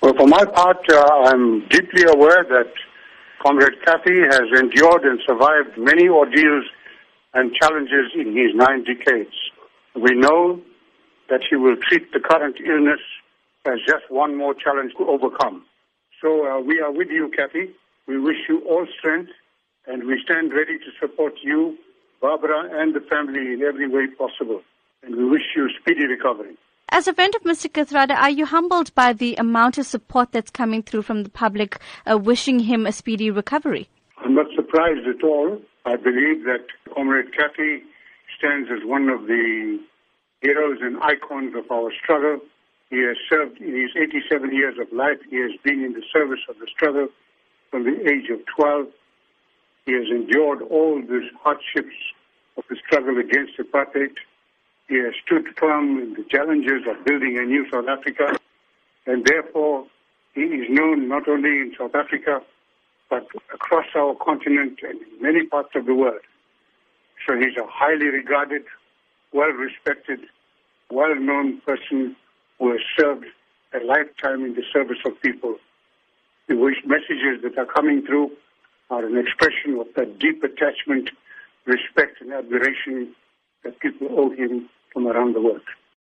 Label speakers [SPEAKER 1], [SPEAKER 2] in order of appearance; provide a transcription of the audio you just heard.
[SPEAKER 1] Well, for my part, uh, I'm deeply aware that Comrade Kathy has endured and survived many ordeals and challenges in his nine decades. We know that he will treat the current illness as just one more challenge to overcome. So uh, we are with you, Kathy. We wish you all strength, and we stand ready to support you, Barbara, and the family in every way possible. And we wish you speedy recovery.
[SPEAKER 2] As a friend of Mr. Kathrada, are you humbled by the amount of support that's coming through from the public uh, wishing him a speedy recovery?
[SPEAKER 1] I'm not surprised at all. I believe that Comrade Kathy stands as one of the heroes and icons of our struggle. He has served in his 87 years of life. He has been in the service of the struggle from the age of 12. He has endured all the hardships of the struggle against apartheid. He has stood firm in the challenges of building a new South Africa, and therefore he is known not only in South Africa, but across our continent and in many parts of the world. So he's a highly regarded, well-respected, well-known person who has served a lifetime in the service of people. The messages that are coming through are an expression of that deep attachment, respect, and admiration that people owe him from around the world.